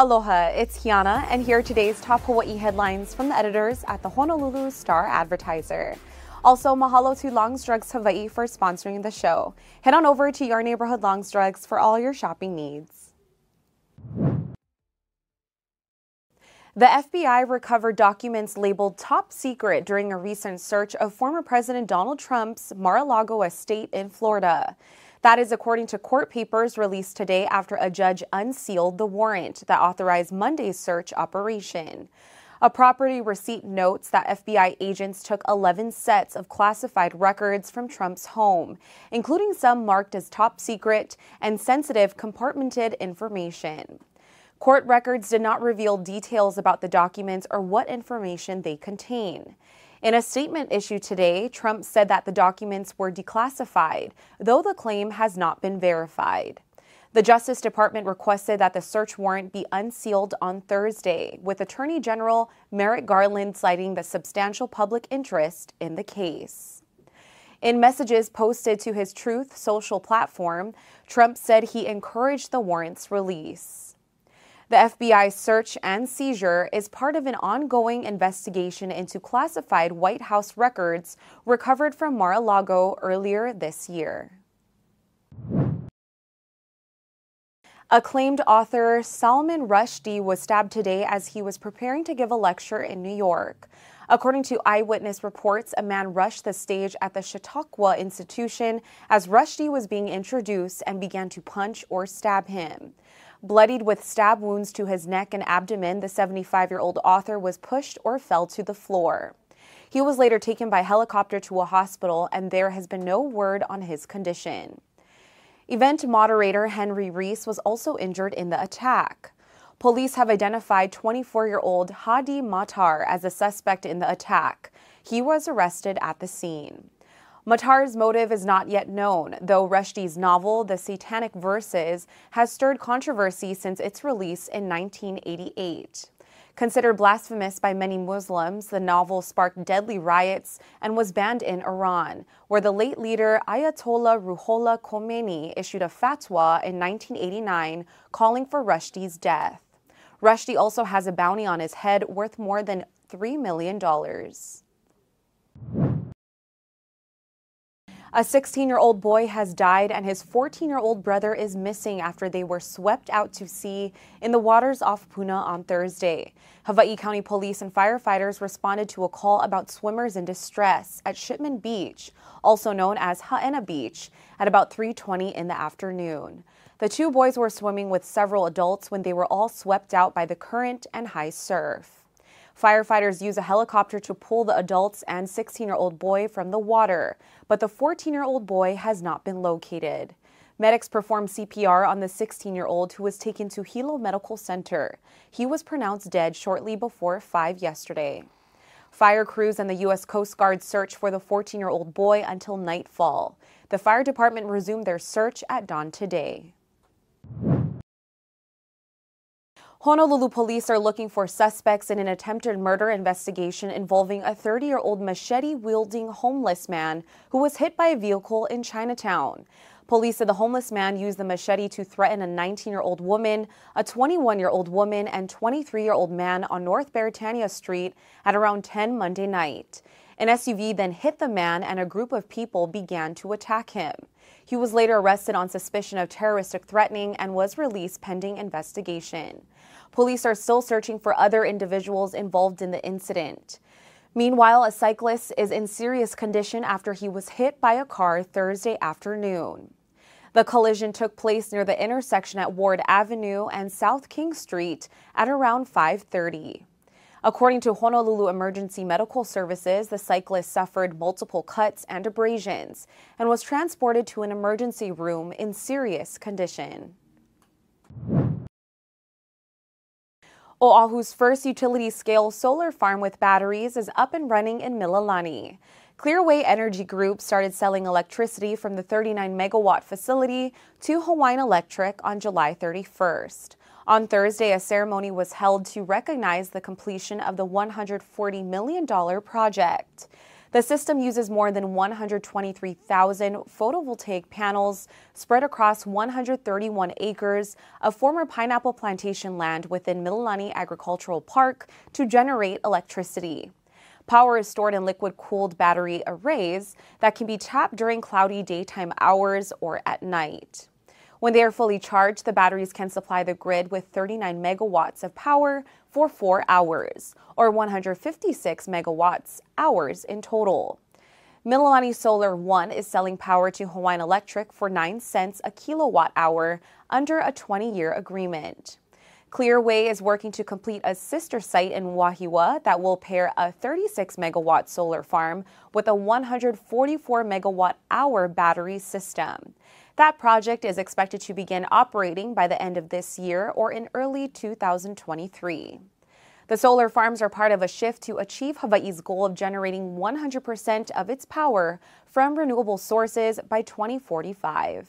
Aloha, it's Hiana, and here are today's top Hawaii headlines from the editors at the Honolulu Star Advertiser. Also, mahalo to Longs Drugs Hawaii for sponsoring the show. Head on over to your neighborhood Longs Drugs for all your shopping needs. The FBI recovered documents labeled top secret during a recent search of former President Donald Trump's Mar a Lago estate in Florida. That is according to court papers released today after a judge unsealed the warrant that authorized Monday's search operation. A property receipt notes that FBI agents took 11 sets of classified records from Trump's home, including some marked as top secret and sensitive compartmented information. Court records did not reveal details about the documents or what information they contain. In a statement issued today, Trump said that the documents were declassified, though the claim has not been verified. The Justice Department requested that the search warrant be unsealed on Thursday, with Attorney General Merrick Garland citing the substantial public interest in the case. In messages posted to his Truth social platform, Trump said he encouraged the warrant's release. The FBI search and seizure is part of an ongoing investigation into classified White House records recovered from Mar a Lago earlier this year. Acclaimed author Salman Rushdie was stabbed today as he was preparing to give a lecture in New York. According to eyewitness reports, a man rushed the stage at the Chautauqua Institution as Rushdie was being introduced and began to punch or stab him. Bloodied with stab wounds to his neck and abdomen, the 75 year old author was pushed or fell to the floor. He was later taken by helicopter to a hospital, and there has been no word on his condition. Event moderator Henry Reese was also injured in the attack. Police have identified 24 year old Hadi Matar as a suspect in the attack. He was arrested at the scene. Matar's motive is not yet known, though Rushdie's novel, The Satanic Verses, has stirred controversy since its release in 1988. Considered blasphemous by many Muslims, the novel sparked deadly riots and was banned in Iran, where the late leader Ayatollah Ruhollah Khomeini issued a fatwa in 1989 calling for Rushdie's death. Rushdie also has a bounty on his head worth more than $3 million. A 16 year old boy has died, and his 14 year old brother is missing after they were swept out to sea in the waters off Puna on Thursday. Hawaii County Police and firefighters responded to a call about swimmers in distress at Shipman Beach, also known as Haena Beach, at about 3:20 in the afternoon. The two boys were swimming with several adults when they were all swept out by the current and high surf. Firefighters use a helicopter to pull the adults and 16 year old boy from the water, but the 14 year old boy has not been located. Medics performed CPR on the 16 year old who was taken to Hilo Medical Center. He was pronounced dead shortly before 5 yesterday. Fire crews and the U.S. Coast Guard search for the 14 year old boy until nightfall. The fire department resumed their search at dawn today. Honolulu police are looking for suspects in an attempted murder investigation involving a 30 year old machete wielding homeless man who was hit by a vehicle in Chinatown. Police said the homeless man used the machete to threaten a 19 year old woman, a 21 year old woman, and 23 year old man on North Beretania Street at around 10 Monday night. An SUV then hit the man, and a group of people began to attack him. He was later arrested on suspicion of terroristic threatening and was released pending investigation. Police are still searching for other individuals involved in the incident. Meanwhile, a cyclist is in serious condition after he was hit by a car Thursday afternoon. The collision took place near the intersection at Ward Avenue and South King Street at around 5:30. According to Honolulu Emergency Medical Services, the cyclist suffered multiple cuts and abrasions and was transported to an emergency room in serious condition. Oahu's first utility-scale solar farm with batteries is up and running in Mililani. Clearway Energy Group started selling electricity from the 39 megawatt facility to Hawaiian Electric on July 31st. On Thursday, a ceremony was held to recognize the completion of the $140 million project. The system uses more than 123,000 photovoltaic panels spread across 131 acres of former pineapple plantation land within Mililani Agricultural Park to generate electricity. Power is stored in liquid cooled battery arrays that can be tapped during cloudy daytime hours or at night. When they are fully charged, the batteries can supply the grid with 39 megawatts of power for four hours, or 156 megawatts hours in total. Mililani Solar One is selling power to Hawaiian Electric for 9 cents a kilowatt hour under a 20 year agreement. Clearway is working to complete a sister site in Wahiawa that will pair a 36 megawatt solar farm with a 144 megawatt hour battery system. That project is expected to begin operating by the end of this year or in early 2023. The solar farms are part of a shift to achieve Hawaii's goal of generating 100% of its power from renewable sources by 2045.